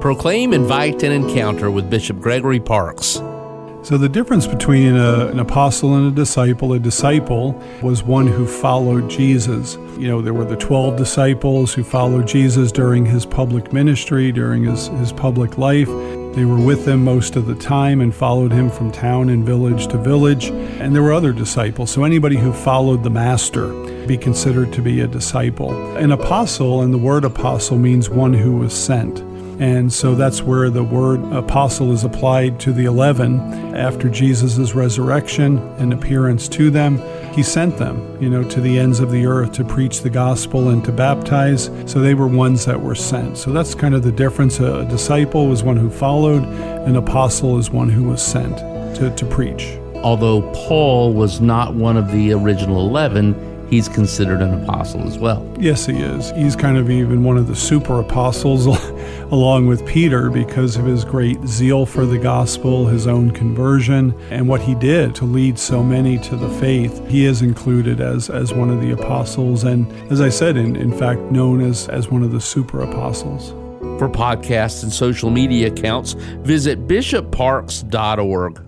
Proclaim, invite, and encounter with Bishop Gregory Parkes. So, the difference between a, an apostle and a disciple a disciple was one who followed Jesus. You know, there were the 12 disciples who followed Jesus during his public ministry, during his, his public life. They were with him most of the time and followed him from town and village to village. And there were other disciples. So, anybody who followed the master be considered to be a disciple. An apostle, and the word apostle means one who was sent. And so that's where the word apostle is applied to the 11. After Jesus' resurrection and appearance to them, he sent them, you know, to the ends of the earth to preach the gospel and to baptize. So they were ones that were sent. So that's kind of the difference. A disciple was one who followed, an apostle is one who was sent to, to preach. Although Paul was not one of the original 11, he's considered an apostle as well. Yes, he is. He's kind of even one of the super apostles along with Peter because of his great zeal for the gospel, his own conversion, and what he did to lead so many to the faith. He is included as, as one of the apostles and, as I said, in, in fact, known as, as one of the super apostles. For podcasts and social media accounts, visit bishopparkes.org.